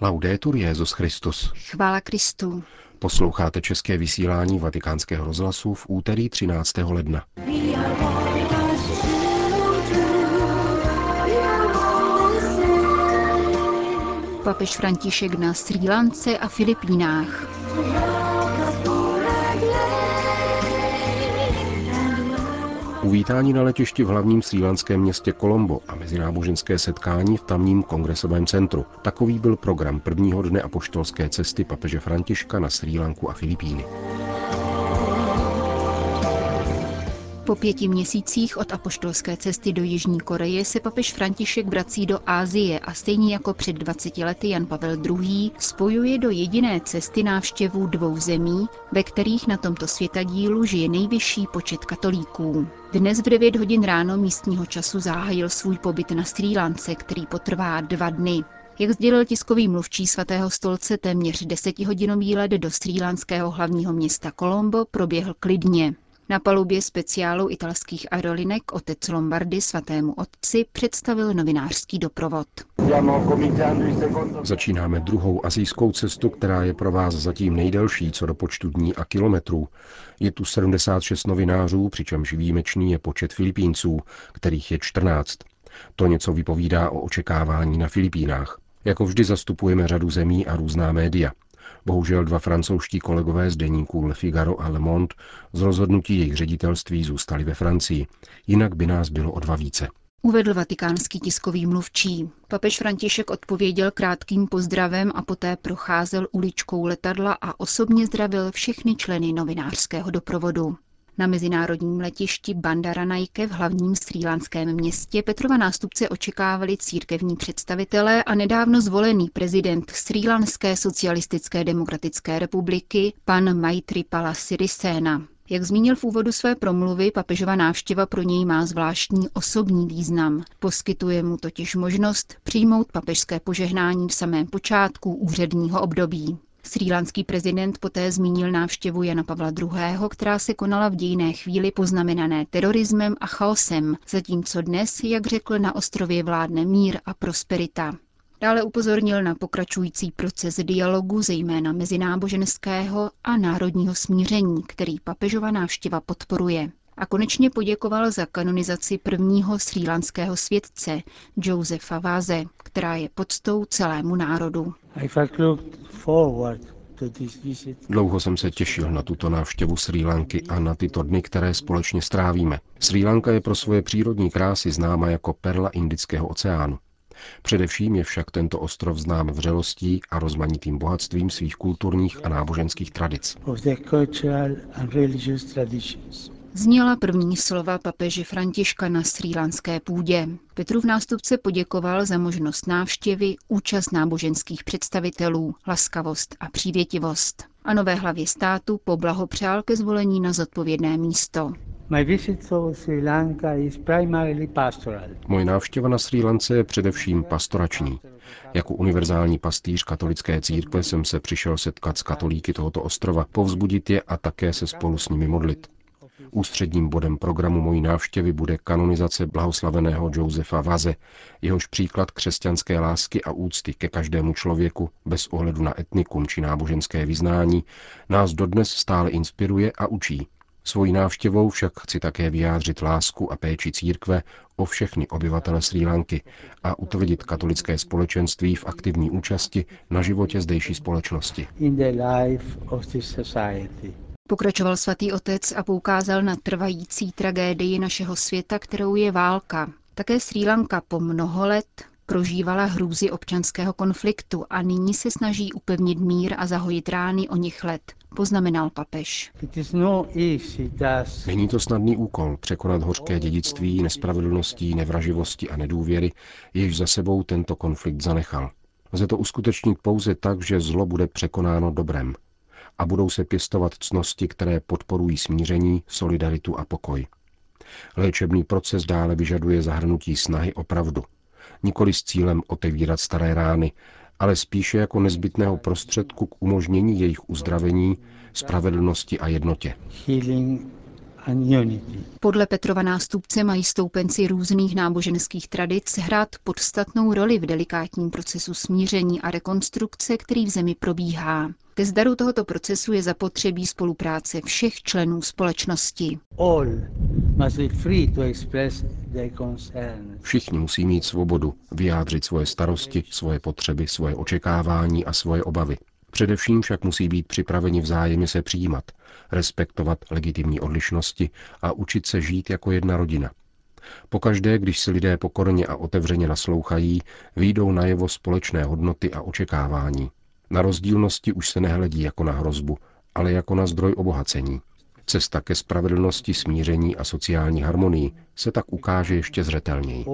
Laudetur Jezus Christus. Chvála Kristu. Posloucháte české vysílání Vatikánského rozhlasu v úterý 13. ledna. Papež František na Srí Lance a Filipínách. Uvítání na letišti v hlavním srílanském městě Colombo a mezináboženské setkání v tamním kongresovém centru. Takový byl program prvního dne apoštolské cesty papeže Františka na Srí Lanku a Filipíny. Po pěti měsících od apoštolské cesty do Jižní Koreje se papež František vrací do Ázie a stejně jako před 20 lety Jan Pavel II. spojuje do jediné cesty návštěvu dvou zemí, ve kterých na tomto světadílu žije nejvyšší počet katolíků. Dnes v 9 hodin ráno místního času zahájil svůj pobyt na Srí Lance, který potrvá dva dny. Jak sdělil tiskový mluvčí svatého stolce, téměř desetihodinový let do srílanského hlavního města Colombo proběhl klidně. Na palubě speciálu italských aerolinek otec Lombardy svatému otci představil novinářský doprovod. Začínáme druhou azijskou cestu, která je pro vás zatím nejdelší co do počtu dní a kilometrů. Je tu 76 novinářů, přičemž výjimečný je počet Filipínců, kterých je 14. To něco vypovídá o očekávání na Filipínách. Jako vždy zastupujeme řadu zemí a různá média. Bohužel dva francouzští kolegové z deníků Le Figaro a Le Monde z rozhodnutí jejich ředitelství zůstali ve Francii. Jinak by nás bylo o dva více. Uvedl vatikánský tiskový mluvčí. Papež František odpověděl krátkým pozdravem a poté procházel uličkou letadla a osobně zdravil všechny členy novinářského doprovodu. Na mezinárodním letišti Bandaranaike v hlavním srílanském městě Petrova nástupce očekávali církevní představitelé a nedávno zvolený prezident Srílanské socialistické demokratické republiky pan Maithripala Sirisena. Jak zmínil v úvodu své promluvy, papežova návštěva pro něj má zvláštní osobní význam. Poskytuje mu totiž možnost přijmout papežské požehnání v samém počátku úředního období. Srílanský prezident poté zmínil návštěvu Jana Pavla II., která se konala v dějné chvíli poznamenané terorismem a chaosem, zatímco dnes, jak řekl, na ostrově vládne mír a prosperita. Dále upozornil na pokračující proces dialogu, zejména mezináboženského a národního smíření, který papežova návštěva podporuje. A konečně poděkoval za kanonizaci prvního srílanského světce, Josefa Váze, která je podstou celému národu. Dlouho jsem se těšil na tuto návštěvu Sri Lanky a na tyto dny, které společně strávíme. Sri Lanka je pro svoje přírodní krásy známa jako perla Indického oceánu. Především je však tento ostrov znám vřelostí a rozmanitým bohatstvím svých kulturních a náboženských tradic. Zněla první slova papeže Františka na srílanské půdě. Petrův nástupce poděkoval za možnost návštěvy, účast náboženských představitelů, laskavost a přívětivost. A nové hlavě státu poblahopřál ke zvolení na zodpovědné místo. Moje návštěva na Sri Lance je především pastorační. Jako univerzální pastýř katolické církve jsem se přišel setkat s katolíky tohoto ostrova, povzbudit je a také se spolu s nimi modlit. Ústředním bodem programu mojí návštěvy bude kanonizace blahoslaveného Josefa Vaze, jehož příklad křesťanské lásky a úcty ke každému člověku, bez ohledu na etnikum či náboženské vyznání, nás dodnes stále inspiruje a učí. Svojí návštěvou však chci také vyjádřit lásku a péči církve o všechny obyvatele Sri Lanky a utvrdit katolické společenství v aktivní účasti na životě zdejší společnosti. Pokračoval svatý otec a poukázal na trvající tragédii našeho světa, kterou je válka. Také Sri Lanka po mnoho let prožívala hrůzy občanského konfliktu a nyní se snaží upevnit mír a zahojit rány o nich let, poznamenal papež. No Není to snadný úkol překonat hořké dědictví nespravedlností, nevraživosti a nedůvěry, jež za sebou tento konflikt zanechal. Lze to uskutečnit pouze tak, že zlo bude překonáno dobrem a budou se pěstovat cnosti, které podporují smíření, solidaritu a pokoj. Léčebný proces dále vyžaduje zahrnutí snahy o pravdu, nikoli s cílem otevírat staré rány, ale spíše jako nezbytného prostředku k umožnění jejich uzdravení, spravedlnosti a jednotě. Podle Petrova nástupce mají stoupenci různých náboženských tradic hrát podstatnou roli v delikátním procesu smíření a rekonstrukce, který v zemi probíhá. Ke zdaru tohoto procesu je zapotřebí spolupráce všech členů společnosti. Všichni musí mít svobodu vyjádřit svoje starosti, svoje potřeby, svoje očekávání a svoje obavy. Především však musí být připraveni vzájemně se přijímat, respektovat legitimní odlišnosti a učit se žít jako jedna rodina. Pokaždé, když si lidé pokorně a otevřeně naslouchají, výjdou najevo společné hodnoty a očekávání. Na rozdílnosti už se nehledí jako na hrozbu, ale jako na zdroj obohacení. Cesta ke spravedlnosti, smíření a sociální harmonii se tak ukáže ještě zřetelněji.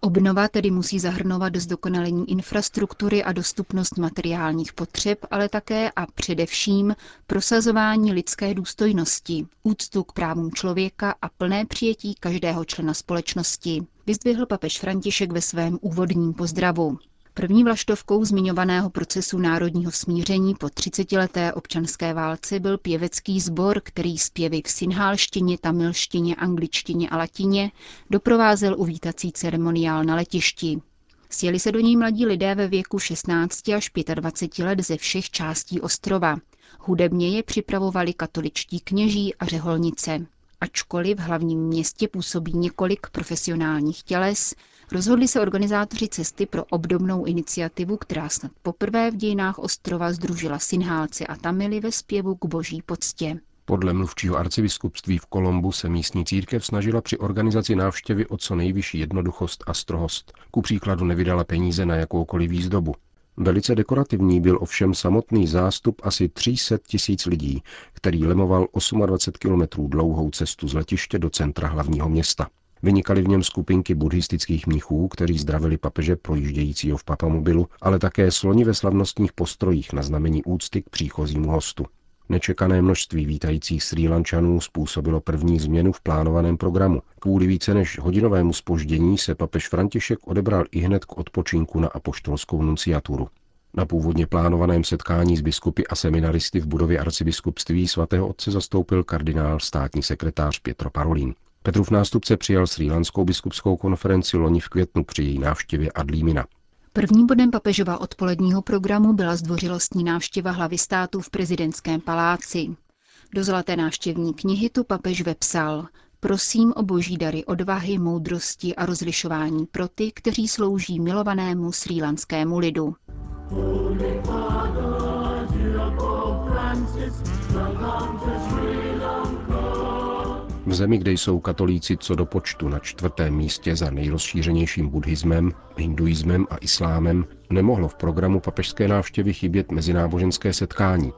Obnova tedy musí zahrnovat zdokonalení infrastruktury a dostupnost materiálních potřeb, ale také a především prosazování lidské důstojnosti, úctu k právům člověka a plné přijetí každého člena společnosti, vyzdvihl papež František ve svém úvodním pozdravu. První vlaštovkou zmiňovaného procesu národního smíření po 30-leté občanské válce byl pěvecký sbor, který zpěvy v sinhálštině, tamilštině, angličtině a latině doprovázel uvítací ceremoniál na letišti. Sjeli se do ní mladí lidé ve věku 16 až 25 let ze všech částí ostrova. Hudebně je připravovali katoličtí kněží a řeholnice. Ačkoliv v hlavním městě působí několik profesionálních těles, rozhodli se organizátoři cesty pro obdobnou iniciativu, která snad poprvé v dějinách ostrova združila synhálci a tamily ve zpěvu k boží poctě. Podle mluvčího arcibiskupství v Kolombu se místní církev snažila při organizaci návštěvy o co nejvyšší jednoduchost a strohost. Ku příkladu nevydala peníze na jakoukoliv výzdobu. Velice dekorativní byl ovšem samotný zástup asi 300 tisíc lidí, který lemoval 28 kilometrů dlouhou cestu z letiště do centra hlavního města. Vynikaly v něm skupinky buddhistických mnichů, kteří zdravili papeže projíždějícího v papamobilu, ale také sloni ve slavnostních postrojích na znamení úcty k příchozímu hostu. Nečekané množství vítajících Sri Lančanů způsobilo první změnu v plánovaném programu. Kvůli více než hodinovému spoždění se papež František odebral i hned k odpočinku na apoštolskou nunciaturu. Na původně plánovaném setkání s biskupy a seminaristy v budově arcibiskupství svatého otce zastoupil kardinál státní sekretář Pietro Parolin. Petrův nástupce přijal Sri Lanskou biskupskou konferenci loni v květnu při její návštěvě Adlímina. Prvním bodem papežova odpoledního programu byla zdvořilostní návštěva hlavy státu v prezidentském paláci. Do zlaté návštěvní knihy tu papež vepsal Prosím o boží dary odvahy, moudrosti a rozlišování pro ty, kteří slouží milovanému srílanskému lidu. Father, v zemi, kde jsou katolíci co do počtu na čtvrtém místě za nejrozšířenějším buddhismem, hinduismem a islámem, nemohlo v programu papežské návštěvy chybět mezináboženské setkání.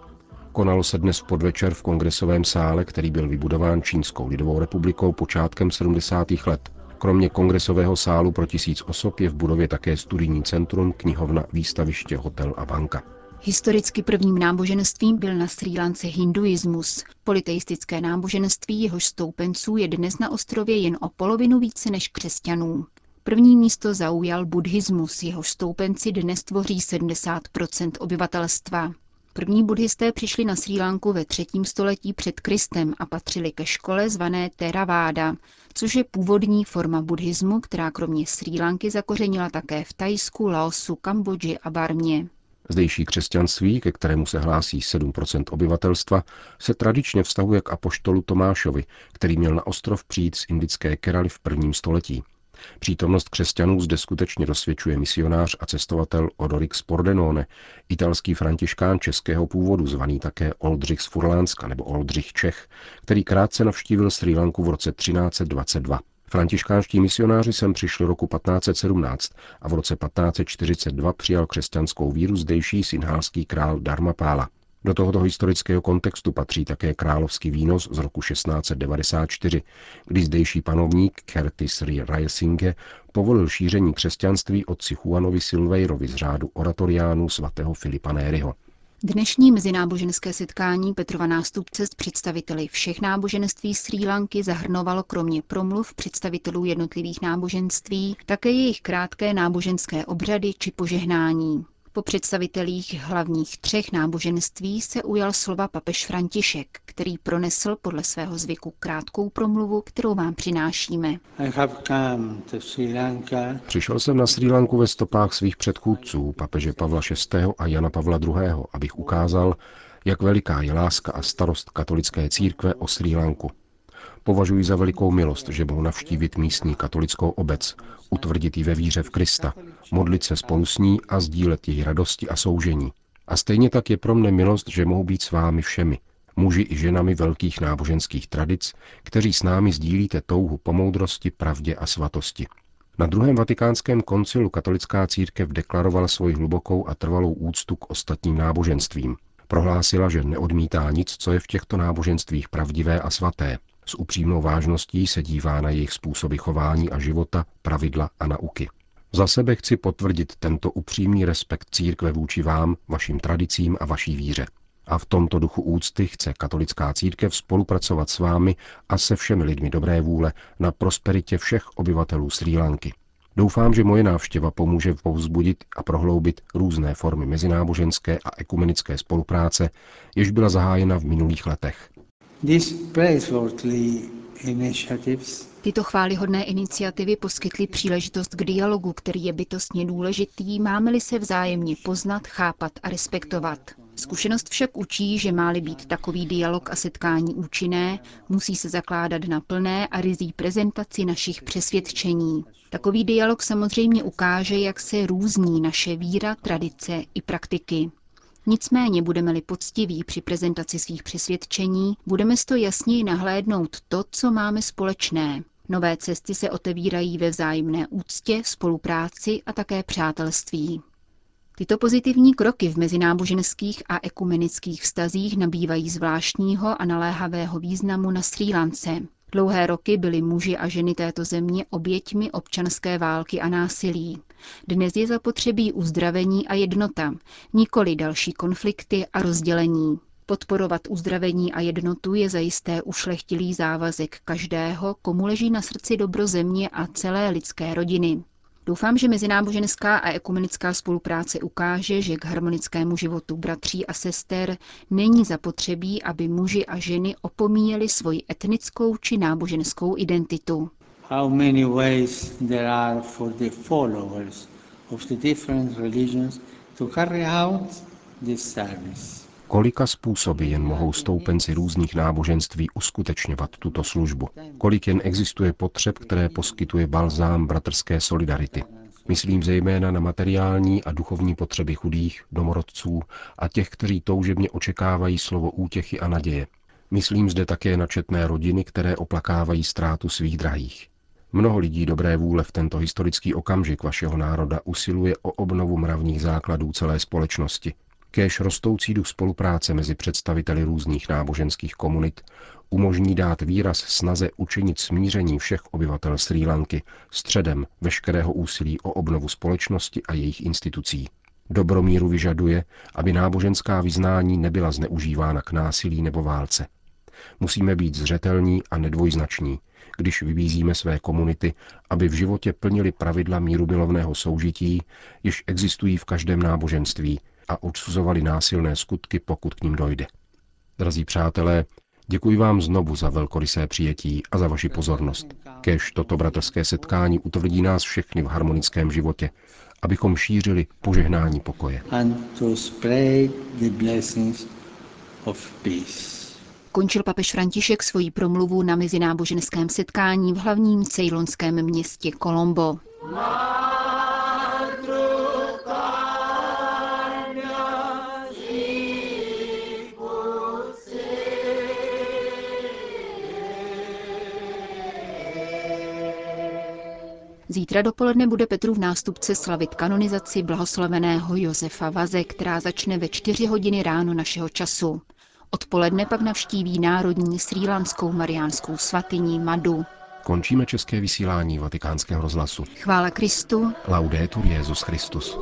Konalo se dnes podvečer v kongresovém sále, který byl vybudován Čínskou lidovou republikou počátkem 70. let. Kromě kongresového sálu pro tisíc osob je v budově také studijní centrum, knihovna, výstaviště, hotel a banka. Historicky prvním náboženstvím byl na Sri Lance hinduismus. Politeistické náboženství jehož stoupenců je dnes na ostrově jen o polovinu více než křesťanů. První místo zaujal buddhismus, jehož stoupenci dnes tvoří 70% obyvatelstva. První buddhisté přišli na Sri Lanku ve třetím století před Kristem a patřili ke škole zvané Theravada, což je původní forma buddhismu, která kromě Sri Lanky zakořenila také v Tajsku, Laosu, Kambodži a Barmě. Zdejší křesťanství, ke kterému se hlásí 7% obyvatelstva, se tradičně vztahuje k apoštolu Tomášovi, který měl na ostrov přijít z indické Keraly v prvním století. Přítomnost křesťanů zde skutečně dosvědčuje misionář a cestovatel Odorix Pordenone, italský františkán českého původu, zvaný také Oldřich z Furlánska nebo Oldřich Čech, který krátce navštívil Sri Lanku v roce 1322. Františkánští misionáři sem přišli roku 1517 a v roce 1542 přijal křesťanskou víru zdejší synhálský král Dharmapála. Do tohoto historického kontextu patří také královský výnos z roku 1694, kdy zdejší panovník Kerty Sri Rayesinghe povolil šíření křesťanství otci Juanovi Silveirovi z řádu oratoriánů svatého Filipa Néryho. Dnešní mezináboženské setkání Petrova nástupce s představiteli všech náboženství Srí Lanky zahrnovalo kromě promluv představitelů jednotlivých náboženství také jejich krátké náboženské obřady či požehnání. Po představitelích hlavních třech náboženství se ujal slova papež František, který pronesl podle svého zvyku krátkou promluvu, kterou vám přinášíme. Přišel jsem na Sri Lanku ve stopách svých předchůdců, papeže Pavla VI. a Jana Pavla II., abych ukázal, jak veliká je láska a starost katolické církve o Sri Lanku. Považuji za velikou milost, že mohu navštívit místní katolickou obec, utvrdit ji ve víře v Krista, modlit se spolu s ní a sdílet její radosti a soužení. A stejně tak je pro mne milost, že mohu být s vámi všemi, muži i ženami velkých náboženských tradic, kteří s námi sdílíte touhu po moudrosti, pravdě a svatosti. Na druhém vatikánském koncilu katolická církev deklarovala svoji hlubokou a trvalou úctu k ostatním náboženstvím. Prohlásila, že neodmítá nic, co je v těchto náboženstvích pravdivé a svaté. S upřímnou vážností se dívá na jejich způsoby chování a života, pravidla a nauky. Za sebe chci potvrdit tento upřímný respekt církve vůči vám, vašim tradicím a vaší víře. A v tomto duchu úcty chce katolická církev spolupracovat s vámi a se všemi lidmi dobré vůle na prosperitě všech obyvatelů Srí Lanky. Doufám, že moje návštěva pomůže povzbudit a prohloubit různé formy mezináboženské a ekumenické spolupráce, jež byla zahájena v minulých letech. Tyto chválihodné iniciativy poskytly příležitost k dialogu, který je bytostně důležitý, máme-li se vzájemně poznat, chápat a respektovat. Zkušenost však učí, že má-li být takový dialog a setkání účinné, musí se zakládat na plné a rizí prezentaci našich přesvědčení. Takový dialog samozřejmě ukáže, jak se různí naše víra, tradice i praktiky. Nicméně budeme-li poctiví při prezentaci svých přesvědčení, budeme to jasněji nahlédnout to, co máme společné. Nové cesty se otevírají ve vzájemné úctě, spolupráci a také přátelství. Tyto pozitivní kroky v mezináboženských a ekumenických vztazích nabývají zvláštního a naléhavého významu na Srí Lance. Dlouhé roky byli muži a ženy této země oběťmi občanské války a násilí. Dnes je zapotřebí uzdravení a jednota, nikoli další konflikty a rozdělení. Podporovat uzdravení a jednotu je zajisté ušlechtilý závazek každého, komu leží na srdci dobro země a celé lidské rodiny. Doufám, že mezináboženská a ekumenická spolupráce ukáže, že k harmonickému životu bratří a sester není zapotřebí, aby muži a ženy opomíjeli svoji etnickou či náboženskou identitu. How many ways there are for the followers of the different religions to carry out this service kolika způsoby jen mohou stoupenci různých náboženství uskutečňovat tuto službu, kolik jen existuje potřeb, které poskytuje balzám bratrské solidarity. Myslím zejména na materiální a duchovní potřeby chudých, domorodců a těch, kteří toužebně očekávají slovo útěchy a naděje. Myslím zde také na četné rodiny, které oplakávají ztrátu svých drahých. Mnoho lidí dobré vůle v tento historický okamžik vašeho národa usiluje o obnovu mravních základů celé společnosti, Kéž rostoucí duch spolupráce mezi představiteli různých náboženských komunit umožní dát výraz snaze učinit smíření všech obyvatel Srí Lanky středem veškerého úsilí o obnovu společnosti a jejich institucí. Dobromíru vyžaduje, aby náboženská vyznání nebyla zneužívána k násilí nebo válce. Musíme být zřetelní a nedvojznační, když vybízíme své komunity, aby v životě plnili pravidla míru milovného soužití, jež existují v každém náboženství, a odsuzovali násilné skutky, pokud k ním dojde. Drazí přátelé, děkuji vám znovu za velkorysé přijetí a za vaši pozornost. Kež toto bratrské setkání utvrdí nás všechny v harmonickém životě, abychom šířili požehnání pokoje. Končil papež František svoji promluvu na mezináboženském setkání v hlavním cejlonském městě Kolombo. Zítra dopoledne bude Petru v nástupce slavit kanonizaci blahoslaveného Josefa Vaze, která začne ve 4 hodiny ráno našeho času. Odpoledne pak navštíví národní srýlanskou mariánskou svatyni Madu. Končíme české vysílání vatikánského rozhlasu. Chvála Kristu. Laudetur Jezus Christus.